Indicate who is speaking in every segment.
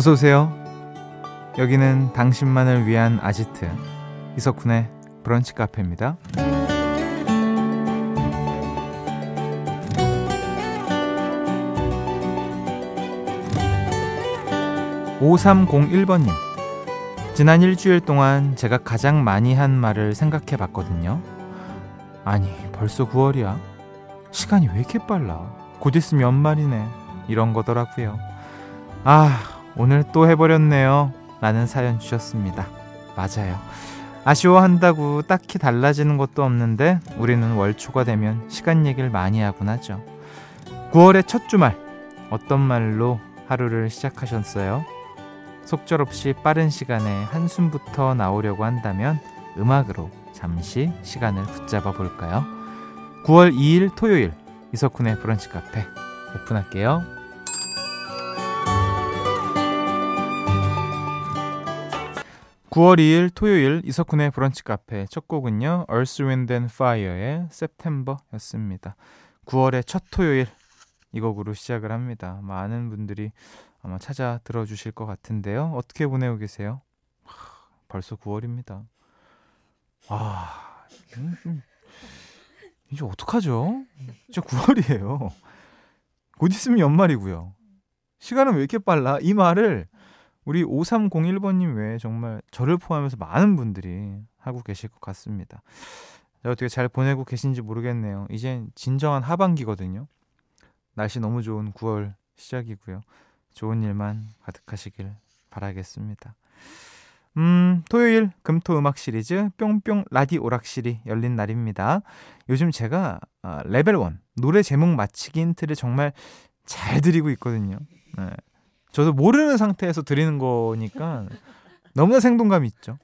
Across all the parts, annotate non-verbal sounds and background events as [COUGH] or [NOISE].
Speaker 1: 어서 오세요. 여기는 당신만을 위한 아지트 이석훈의 브런치 카페입니다. 5301번님. 지난 일주일 동안 제가 가장 많이 한 말을 생각해 봤거든요. 아니, 벌써 9월이야. 시간이 왜 이렇게 빨라? 곧 있으면 연말이네. 이런 거더라고요. 아, 오늘 또 해버렸네요. 라는 사연 주셨습니다. 맞아요. 아쉬워한다고 딱히 달라지는 것도 없는데 우리는 월초가 되면 시간 얘기를 많이 하곤 하죠. 9월의 첫 주말 어떤 말로 하루를 시작하셨어요? 속절없이 빠른 시간에 한숨부터 나오려고 한다면 음악으로 잠시 시간을 붙잡아 볼까요? 9월 2일 토요일 이석훈의 브런치 카페 오픈할게요. 9월 2일 토요일 이석훈의 브런치 카페 첫 곡은요. Wind and Fire의 September였습니다. 9월의 첫 토요일 이 곡으로 시작을 합니다. 많은 분들이 아마 찾아 들어주실 것 같은데요. 어떻게 보내고 계세요? 벌써 9월입니다. 아, 이제 어떡하죠? 진짜 9월이에요. 곧 있으면 연말이고요. 시간은 왜 이렇게 빨라? 이 말을 우리 5301번님 외에 정말 저를 포함해서 많은 분들이 하고 계실 것 같습니다. 어떻게 잘 보내고 계신지 모르겠네요. 이젠 진정한 하반기거든요. 날씨 너무 좋은 9월 시작이고요. 좋은 일만 가득하시길 바라겠습니다. 음, 토요일 금토 음악 시리즈 뿅뿅 라디오락실이 열린 날입니다. 요즘 제가 어, 레벨 1 노래 제목 맞히기 힌트를 정말 잘 드리고 있거든요. 네. 저도 모르는 상태에서 드리는 거니까 너무나 생동감 있죠.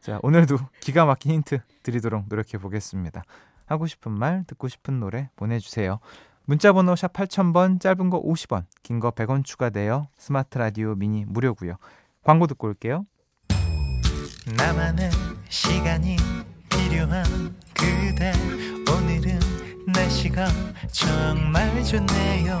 Speaker 1: 자, 오늘도 기가 막힌 힌트 드리도록 노력해 보겠습니다. 하고 싶은 말, 듣고 싶은 노래 보내주세요. 문자번호 샵 8000번, 짧은 거 50원, 긴 거 100원 추가되어 스마트 라디오 미니 무료고요. 광고 듣고 올게요. 나만의 시간이 필요한 그대 오늘은 날씨가 정말 좋네요.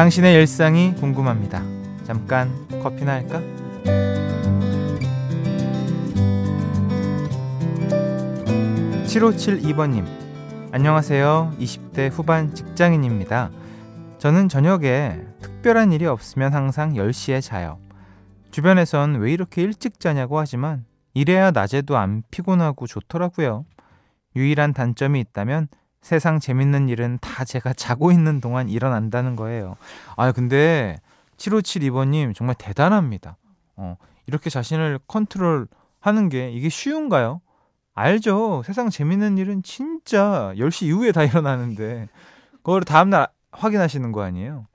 Speaker 1: 당신의 일상이 궁금합니다. 잠깐 커피나 할까? 7572번님, 안녕하세요. 20대 후반 직장인입니다. 저는 저녁에 특별한 일이 없으면 항상 10시에 자요. 주변에선 왜 이렇게 일찍 자냐고 하지만 이래야 낮에도 안 피곤하고 좋더라고요. 유일한 단점이 있다면 세상 재밌는 일은 다 제가 자고 있는 동안 일어난다는 거예요. 아, 근데 7572번님 정말 대단합니다. 어, 이렇게 자신을 컨트롤 하는 게 이게 쉬운가요? 알죠. 세상 재밌는 일은 진짜 10시 이후에 다 일어나는데 그걸 다음날 확인하시는 거 아니에요?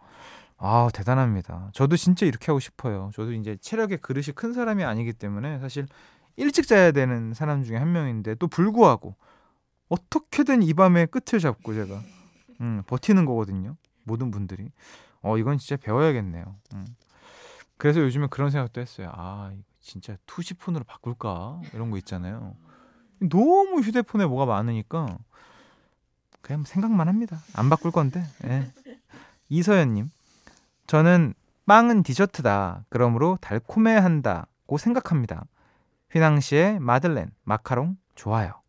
Speaker 1: 아, 대단합니다. 저도 진짜 이렇게 하고 싶어요. 저도 이제 체력의 그릇이 큰 사람이 아니기 때문에 사실 일찍 자야 되는 사람 중에 한 명인데 또 불구하고 어떻게든 이 밤의 끝을 잡고 제가 음, 버티는 거거든요. 모든 분들이. 어, 이건 진짜 배워야겠네요. 음. 그래서 요즘에 그런 생각도 했어요. 아, 진짜 투시폰으로 바꿀까? 이런 거 있잖아요. 너무 휴대폰에 뭐가 많으니까 그냥 생각만 합니다. 안 바꿀 건데. 예. 이서연님, 저는 빵은 디저트다. 그러므로 달콤해야 한다고 생각합니다. 휘낭시에 마들렌, 마카롱 좋아요.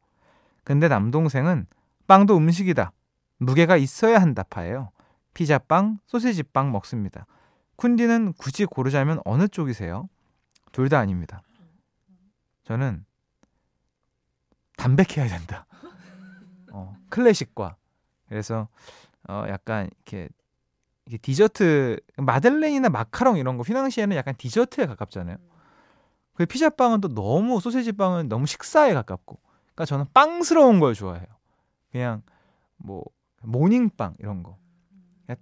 Speaker 1: 근데 남동생은 빵도 음식이다. 무게가 있어야 한다 파예요. 피자빵, 소시지빵 먹습니다. 쿤디는 굳이 고르자면 어느 쪽이세요? 둘 다 아닙니다. 저는 담백해야 된다. 어, 클래식과 그래서 어 약간 이렇게 이게 디저트 마들렌이나 마카롱 이런 거 휘낭시에는 약간 디저트에 가깝잖아요. 그 피자빵은 또 너무 소세지 빵은 너무 식사에 가깝고. 그러니까 저는 빵스러운 걸 좋아해요. 그냥 뭐 모닝빵 이런 거.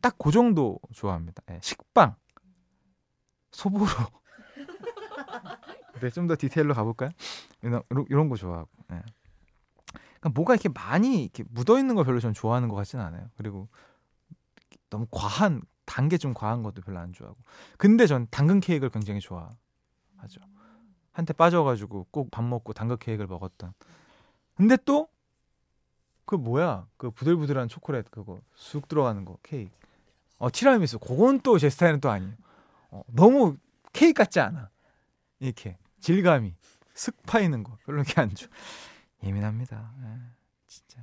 Speaker 1: 딱 그 정도 좋아합니다. 예, 식빵, 소보로. [LAUGHS] 네, 좀 더 디테일로 가볼까요? 이런, 이런 거 좋아하고. 예. 그러니까 뭐가 이렇게 많이 이렇게 묻어 있는 걸 별로 저는 좋아하는 것 같진 않아요. 그리고 너무 과한 단계 좀 과한 것도 별로 안 좋아하고. 근데 전 당근 케이크를 굉장히 좋아하죠. 한테 빠져가지고 꼭 밥 먹고 당근 케이크를 먹었던. 근데 또 그 뭐야 그 부들부들한 초콜릿 그거 쑥 들어가는 거 케이크. 어 티라미수 그건 또 제 스타일은 또 아니에요. 어, 너무 케이크 같지 않아. 이렇게 질감이 슥 파이는 거 별로 이렇게 안 좋아. 예민합니다. 아, 진짜.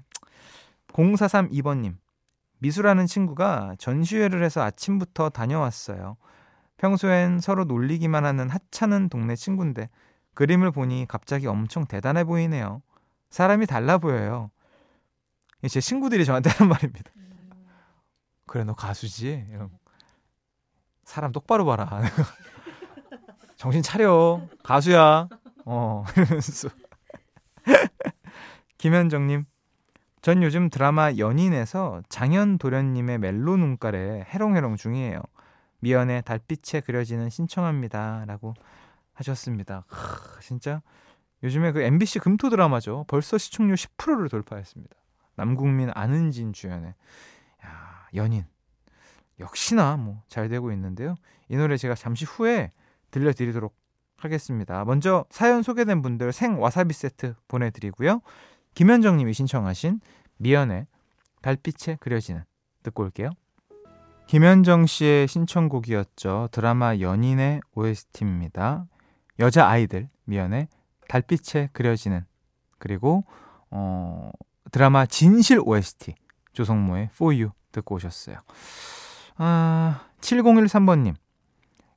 Speaker 1: 0432번님. 미수라는 친구가 전시회를 해서 아침부터 다녀왔어요. 평소엔 서로 놀리기만 하는 하찮은 동네 친구인데 그림을 보니 갑자기 엄청 대단해 보이네요. 사람이 달라 보여요. 제 친구들이 저한테 하는 [LAUGHS] 말입니다. 그래 너 가수지? 이런. 사람 똑바로 봐라. [LAUGHS] 정신 차려. 가수야. 어. [LAUGHS] 이러면서. 김현정님. 전 요즘 드라마 연인에서 장현 도련님의 멜로 눈깔에 해롱해롱 중이에요. 미연의 달빛에 그려지는 신청합니다. 라고 하셨습니다. 하, 진짜 요즘에 그 MBC 금토 드라마죠. 벌써 시청률 10%를 돌파했습니다. 남국민 안은진 주연의 야, 연인. 역시나 뭐 잘 되고 있는데요. 이 노래 제가 잠시 후에 들려드리도록 하겠습니다. 먼저 사연 소개된 분들 생 와사비 세트 보내드리고요. 김현정 님이 신청하신 미연의 달빛에 그려지는 듣고 올게요. 김현정 씨의 신청곡이었죠. 드라마 연인의 OST입니다. 여자 아이들 미연의 달빛에 그려지는 그리고 어, 드라마 진실 OST 조성모의 For You 듣고 오셨어요. 아, 7013번님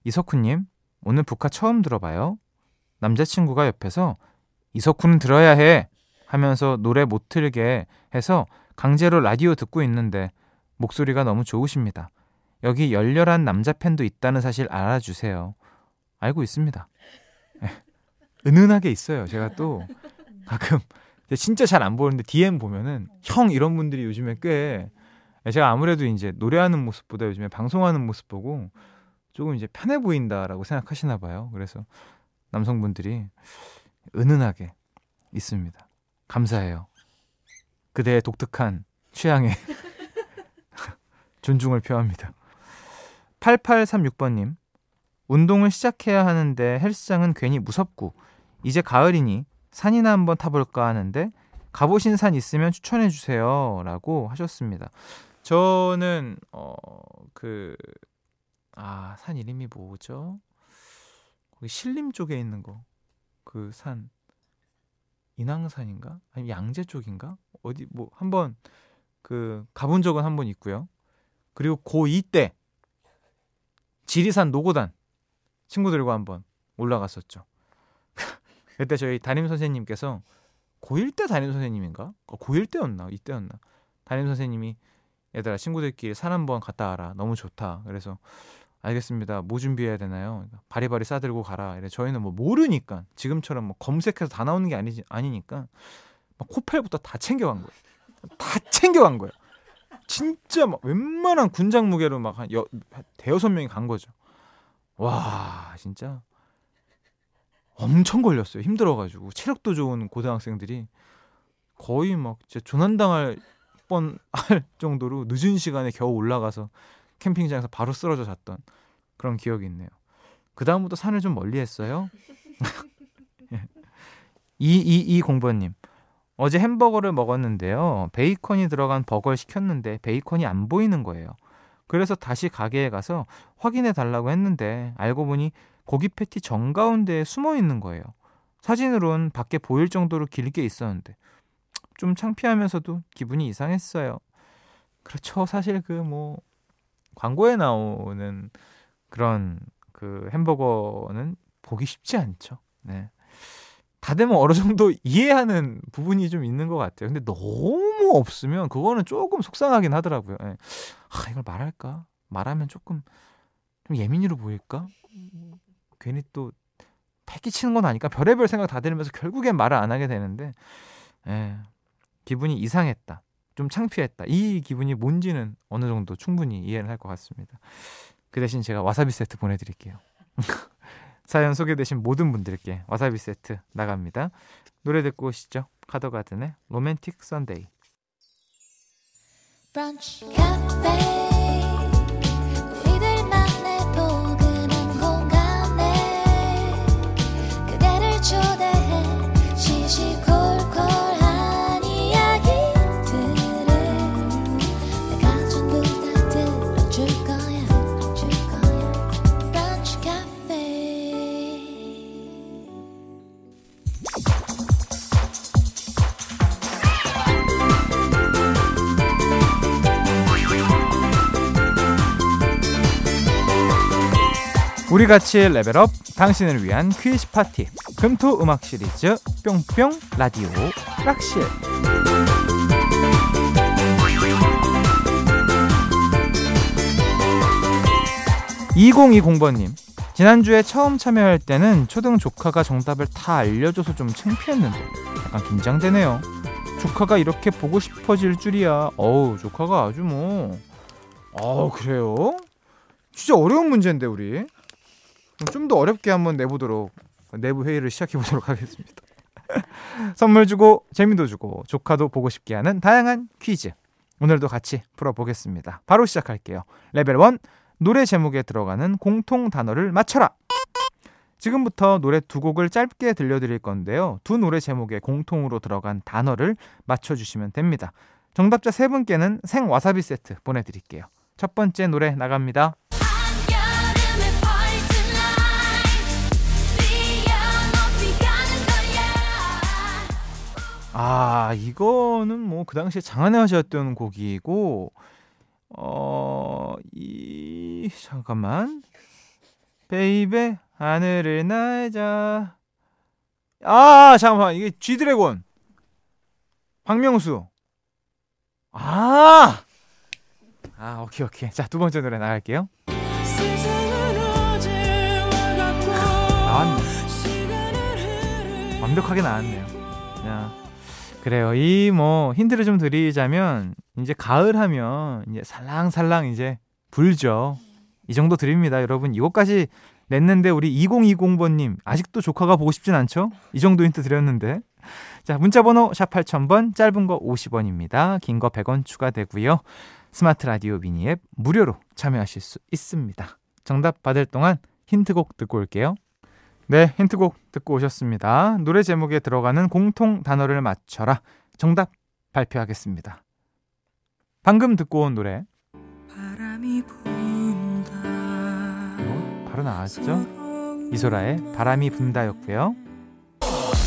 Speaker 1: 이석훈님 오늘 북카 처음 들어봐요. 남자친구가 옆에서 이석훈은 들어야 해 하면서 노래 못 틀게 해서 강제로 라디오 듣고 있는데 목소리가 너무 좋으십니다. 여기 열렬한 남자 팬도 있다는 사실 알아주세요. 알고 있습니다. 네. 은은하게 있어요. 제가 또 가끔 진짜 잘 안 보는데 DM 보면은 형 이런 분들이 요즘에 꽤 제가 아무래도 이제 노래하는 모습보다 요즘에 방송하는 모습 보고 조금 이제 편해 보인다라고 생각하시나 봐요. 그래서 남성분들이 은은하게 있습니다. 감사해요. 그대의 독특한 취향에 [LAUGHS] 존중을 표합니다. 8836번님, 운동을 시작해야 하는데 헬스장은 괜히 무섭고, 이제 가을이니 산이나 한번 타볼까 하는데, 가보신 산 있으면 추천해 주세요. 라고 하셨습니다. 저는, 어, 그, 아, 산 이름이 뭐죠? 거기 신림 쪽에 있는 거. 그 산. 인왕산인가? 아니 양재 쪽인가? 어디 뭐 한번 그 가본 적은 한 번 있고요. 그리고 고2 때 지리산 노고단 친구들과 한번 올라갔었죠. 그때 저희 담임 선생님께서 고1 때 담임 선생님인가? 어, 고1 때였나? 이때였나? 담임 선생님이 얘들아 친구들끼리 산 한번 갔다 와라. 너무 좋다. 그래서 알겠습니다. 뭐 준비해야 되나요? 바리바리 싸들고 가라. 이래 저희는 뭐 모르니까 지금처럼 뭐 검색해서 다 나오는 게 아니지 아니니까 막 코펠부터 다 챙겨간 거예요. 다 챙겨간 거예요. 진짜 막 웬만한 군장 무게로 막 한 대여섯 명이 간 거죠. 와 진짜 엄청 걸렸어요. 힘들어가지고 체력도 좋은 고등학생들이 거의 막 진짜 조난당할 뻔 할 정도로 늦은 시간에 겨우 올라가서 캠핑장에서 바로 쓰러져 잤던 그런 기억이 있네요. 그 다음부터 산을 좀 멀리 했어요. [LAUGHS] 2220번님. 어제 햄버거를 먹었는데요. 베이컨이 들어간 버거를 시켰는데 베이컨이 안 보이는 거예요. 그래서 다시 가게에 가서 확인해 달라고 했는데 알고 보니 고기 패티 정 가운데에 숨어 있는 거예요. 사진으론 밖에 보일 정도로 길게 있었는데 좀 창피하면서도 기분이 이상했어요. 그렇죠. 사실 그 뭐 광고에 나오는 그런 그 햄버거는 보기 쉽지 않죠. 네. 다들 뭐 어느 정도 [LAUGHS] 이해하는 부분이 좀 있는 것 같아요. 근데 너무 없으면 그거는 조금 속상하긴 하더라고요. 네. 아, 이걸 말할까? 말하면 조금 좀 예민이로 보일까? 괜히 또 폐 끼치는 건 아니까 별의별 생각 다 들면서 결국엔 말을 안 하게 되는데 예, 기분이 이상했다. 좀 창피했다. 이 기분이 뭔지는 어느 정도 충분히 이해를 할 것 같습니다. 그 대신 제가 와사비 세트 보내드릴게요. [LAUGHS] 사연 소개되신 모든 분들께 와사비 세트 나갑니다. 노래 듣고 오시죠. 카더가든의 Romantic Sunday. 브런치 카페 우리 같이 레벨업 당신을 위한 퀴즈 파티. 금토 음악 시리즈 뿅뿅 라디오 락실. 2020번님 지난주에 처음 참여할 때는 초등 조카가 정답을 다 알려줘서 좀 창피했는데 약간 긴장되네요. 조카가 이렇게 보고 싶어질 줄이야. 어우 조카가 아주 뭐. 어우 그래요? 진짜 어려운 문제인데 우리 좀 더 어렵게 한번 내보도록 내부 회의를 시작해 보도록 하겠습니다. [LAUGHS] 선물 주고 재미도 주고 조카도 보고 싶게 하는 다양한 퀴즈 오늘도 같이 풀어보겠습니다. 바로 시작할게요. 레벨 1 노래 제목에 들어가는 공통 단어를 맞춰라. 지금부터 노래 두 곡을 짧게 들려드릴 건데요. 두 노래 제목에 공통으로 들어간 단어를 맞춰주시면 됩니다. 정답자 세 분께는 생 와사비 세트 보내드릴게요. 첫 번째 노래 나갑니다. 아, 이거는 뭐 그 당시에 장안의 화제였던 곡이고, 어, 이, 잠깐만. baby, 하늘을 날자. 아, 잠깐만. 이게 쥐드래곤. 박명수. 아! 아, 오케이, 오케이. 자, 두 번째 노래 나갈게요. 나왔네. 완벽하게 나왔네요. 자. 그래요. 이 뭐 힌트를 좀 드리자면 이제 가을 하면 이제 살랑살랑 이제 불죠. 이 정도 드립니다, 여러분. 이것까지 냈는데 우리 2020번님 아직도 조카가 보고 싶진 않죠? 이 정도 힌트 드렸는데. 자, 문자 번호 샵 8000번, 짧은 거 50원입니다. 긴 거 100원 추가되고요. 스마트 라디오 미니 앱 무료로 참여하실 수 있습니다. 정답 받을 동안 힌트곡 듣고 올게요. 네, 힌트곡 듣고 오셨습니다. 노래 제목에 들어가는 공통 단어를 맞춰라. 정답 발표하겠습니다. 방금 듣고 온 노래. 어, 바로 나왔죠? 이소라의 바람이 분다였고요.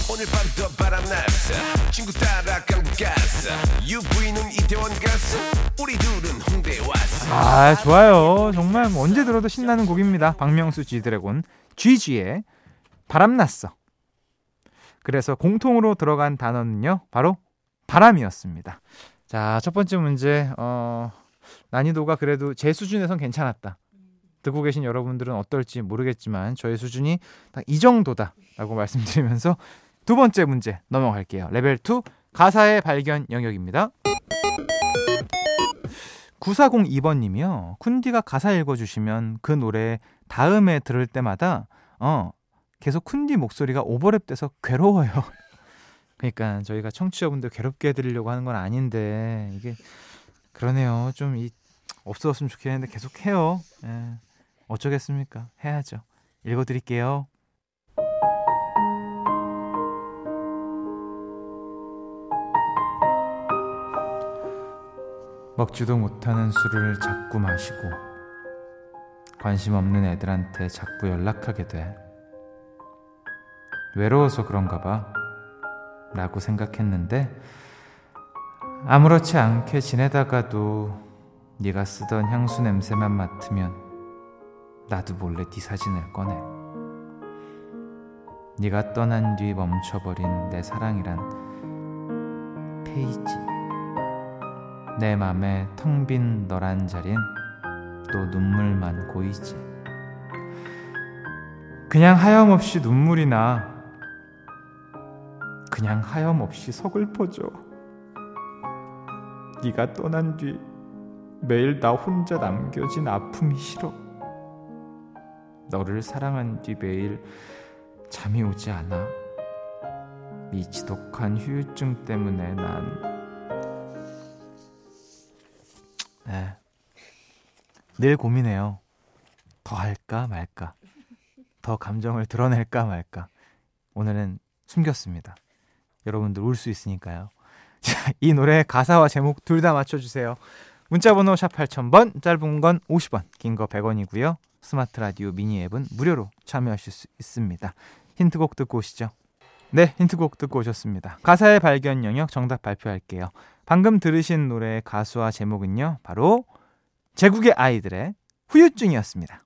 Speaker 1: 오늘 밤도 바람 났어 친구 따라 강북 갔어 UV는 이태원 갔어 우리 둘은 홍대 왔어 아 좋아요 정말 언제 들어도 신나는 곡입니다 박명수 G드래곤 GG의 바람났어. 그래서 공통으로 들어간 단어는요, 바로 바람이었습니다. 자, 첫 번째 문제, 어, 난이도가 그래도 제 수준에선 괜찮았다. 듣고 계신 여러분들은 어떨지 모르겠지만 저의 수준이 딱 이 정도다라고 말씀드리면서 두 번째 문제 넘어갈게요. 레벨 2 가사의 발견 영역입니다. 9402번 님이요. 쿤디가 가사 읽어 주시면 그 노래 다음에 들을 때마다 어 계속 쿤디 목소리가 오버랩돼서 괴로워요. [LAUGHS] 그러니까 저희가 청취자분들 괴롭게 해드리려고 하는 건 아닌데 이게 그러네요. 좀 이 없어졌으면 좋겠는데 계속 해요. 예. 어쩌겠습니까? 해야죠. 읽어드릴게요. 먹지도 못하는 술을 자꾸 마시고 관심 없는 애들한테 자꾸 연락하게 돼. 외로워서 그런가 봐. 라고 생각했는데 아무렇지 않게 지내다가도 네가 쓰던 향수 냄새만 맡으면 나도 몰래 네 사진을 꺼내. 네가 떠난 뒤 멈춰버린 내 사랑이란 페이지. 내 맘에 텅 빈 너란 자린 또 눈물만 고이지. 그냥 하염없이 눈물이 나. 그냥 하염없이 서글퍼져. 네가 떠난 뒤 매일 나 혼자 남겨진 아픔이 싫어. 너를 사랑한 뒤 매일 잠이 오지 않아. 이 지독한 후유증 때문에 난 네. 늘 고민해요. 더 할까 말까. 더 감정을 드러낼까 말까. 오늘은 숨겼습니다. 여러분들 울 수 있으니까요. [LAUGHS] 자, 이 노래 가사와 제목 둘 다 맞춰주세요. 문자번호 샵 8000번, 짧은 건 50원, 긴 거 100원이고요. 스마트 라디오 미니 앱은 무료로 참여하실 수 있습니다. 힌트곡 듣고 오시죠. 네, 힌트곡 듣고 오셨습니다. 가사의 발견 영역 정답 발표할게요. 방금 들으신 노래의 가수와 제목은요, 바로 제국의 아이들의 후유증이었습니다.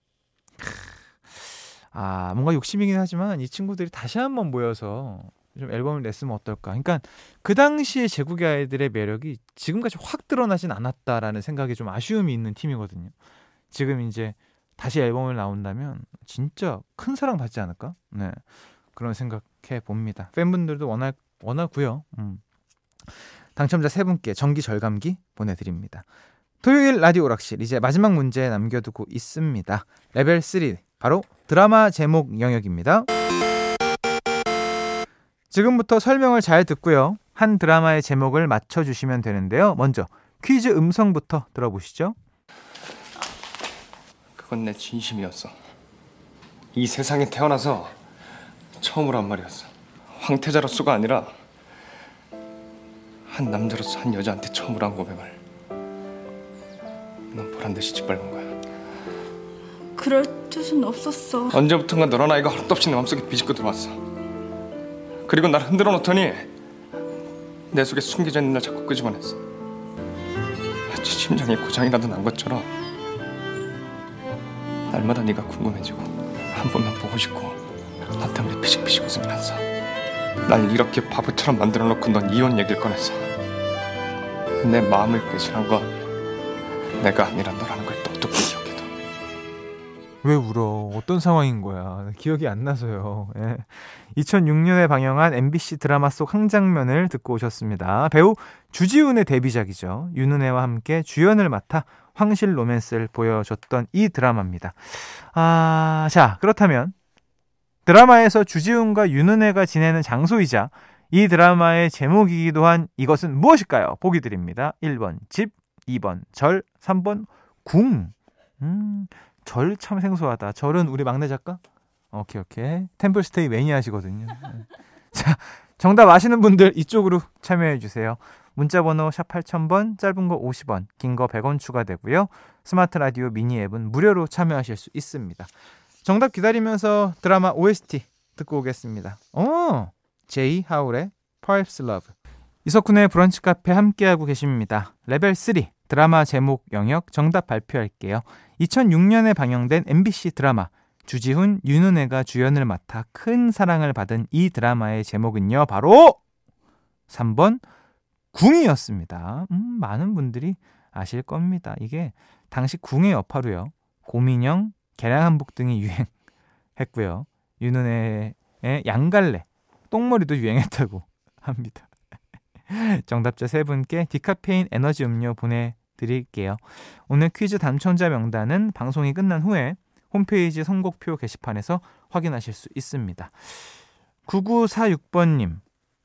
Speaker 1: 아, 뭔가 욕심이긴 하지만 이 친구들이 다시 한번 모여서 좀 앨범을 냈으면 어떨까. 그러니까 그 당시에 제국의 아이들의 매력이 지금까지 확 드러나진 않았다라는 생각이 좀 아쉬움이 있는 팀이거든요. 지금 이제 다시 앨범을 나온다면 진짜 큰 사랑 받지 않을까? 네. 그런 생각해 봅니다. 팬분들도 원할 원하고요. 음. 당첨자 세 분께 전기 절감기 보내드립니다. 토요일 라디오 오락실 이제 마지막 문제 남겨두고 있습니다. 레벨 3 바로 드라마 제목 영역입니다. 지금부터 설명을 잘 듣고요. 한 드라마의 제목을 맞춰주시면 되는데요. 먼저 퀴즈 음성부터 들어보시죠.
Speaker 2: 그건 내 진심이었어. 이 세상에 태어나서 처음으로 한 말이었어. 황태자로서가 아니라 한 남자로서 한 여자한테 처음으로 한 고백을. 넌 보란 듯이 짓밟은 거야.
Speaker 3: 그럴 뜻은 없었어.
Speaker 2: 언제부턴가 너란 아이가 허락도 없이 내 맘속에 비집고 들어왔어. 그리고 날 흔들어 놓더니 내 속에 숨겨져 있는 날 자꾸 끄집어냈어. 마치 심장이 고장이라도 난 것처럼 날마다 네가 궁금해지고 한 번만 보고 싶고 나 때문에 피식피식 났어. 날 이렇게 바보처럼 만들어 놓고 넌 이혼 얘기를 꺼냈어. 내 마음을 배신한 건 내가 아니란 너라는 기억해둬.
Speaker 1: 왜 울어? 어떤 상황인 거야? 기억이 안 나서요. 예. 2006년에 방영한 MBC 드라마 속 한 장면을 듣고 오셨습니다. 배우 주지훈의 데뷔작이죠. 윤은혜와 함께 주연을 맡아 황실 로맨스를 보여줬던 이 드라마입니다. 아, 자, 그렇다면 드라마에서 주지훈과 윤은혜가 지내는 장소이자 이 드라마의 제목이기도 한 이것은 무엇일까요? 보기 드립니다. 1번 집, 2번 절, 3번 궁. 음, 절 참 생소하다. 절은 우리 막내 작가? 오케이, 오케이. 템플스테이 매니아시거든요. 네. [LAUGHS] 자, 정답 아시는 분들 이쪽으로 참여해 주세요. 문자 번호 샵 8000번, 짧은 거 50원, 긴 거 100원 추가되고요. 스마트 라디오 미니 앱은 무료로 참여하실 수 있습니다. 정답 기다리면서 드라마 OST 듣고 오겠습니다. 어, 제이 하울의 Perhaps Love. 이석훈의 브런치 카페 함께하고 계십니다. 레벨 3 드라마 제목 영역 정답 발표할게요. 2006년에 방영된 MBC 드라마 주지훈, 윤은혜가 주연을 맡아 큰 사랑을 받은 이 드라마의 제목은요. 바로 3번 궁이었습니다. 음, 많은 분들이 아실 겁니다. 이게 당시 궁의 여파로요. 고민형, 계량한복 등이 유행했고요. 윤은혜의 양갈래, 똥머리도 유행했다고 합니다. 정답자 세 분께 디카페인 에너지 음료 보내 드릴게요. 오늘 퀴즈 당첨자 명단은 방송이 끝난 후에 홈페이지 선곡표 게시판에서 확인하실 수 있습니다. 9946번님,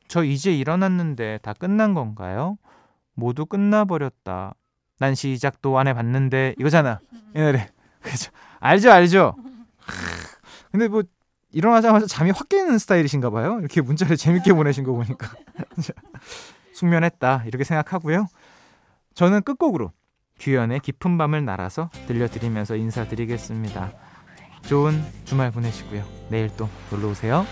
Speaker 1: 저 이제 일어났는데 다 끝난 건가요? 모두 끝나버렸다. 난 시작도 안 해봤는데 이거잖아. 이 노래. 그죠? 알죠, 알죠. 근데 뭐 일어나자마자 잠이 확 깨는 스타일이신가 봐요. 이렇게 문자를 재밌게 보내신 거 보니까. [LAUGHS] 숙면했다. 이렇게 생각하고요. 저는 끝곡으로 규현의 깊은 밤을 날아서 들려드리면서 인사드리겠습니다. 좋은 주말 보내시고요. 내일 또 놀러 오세요.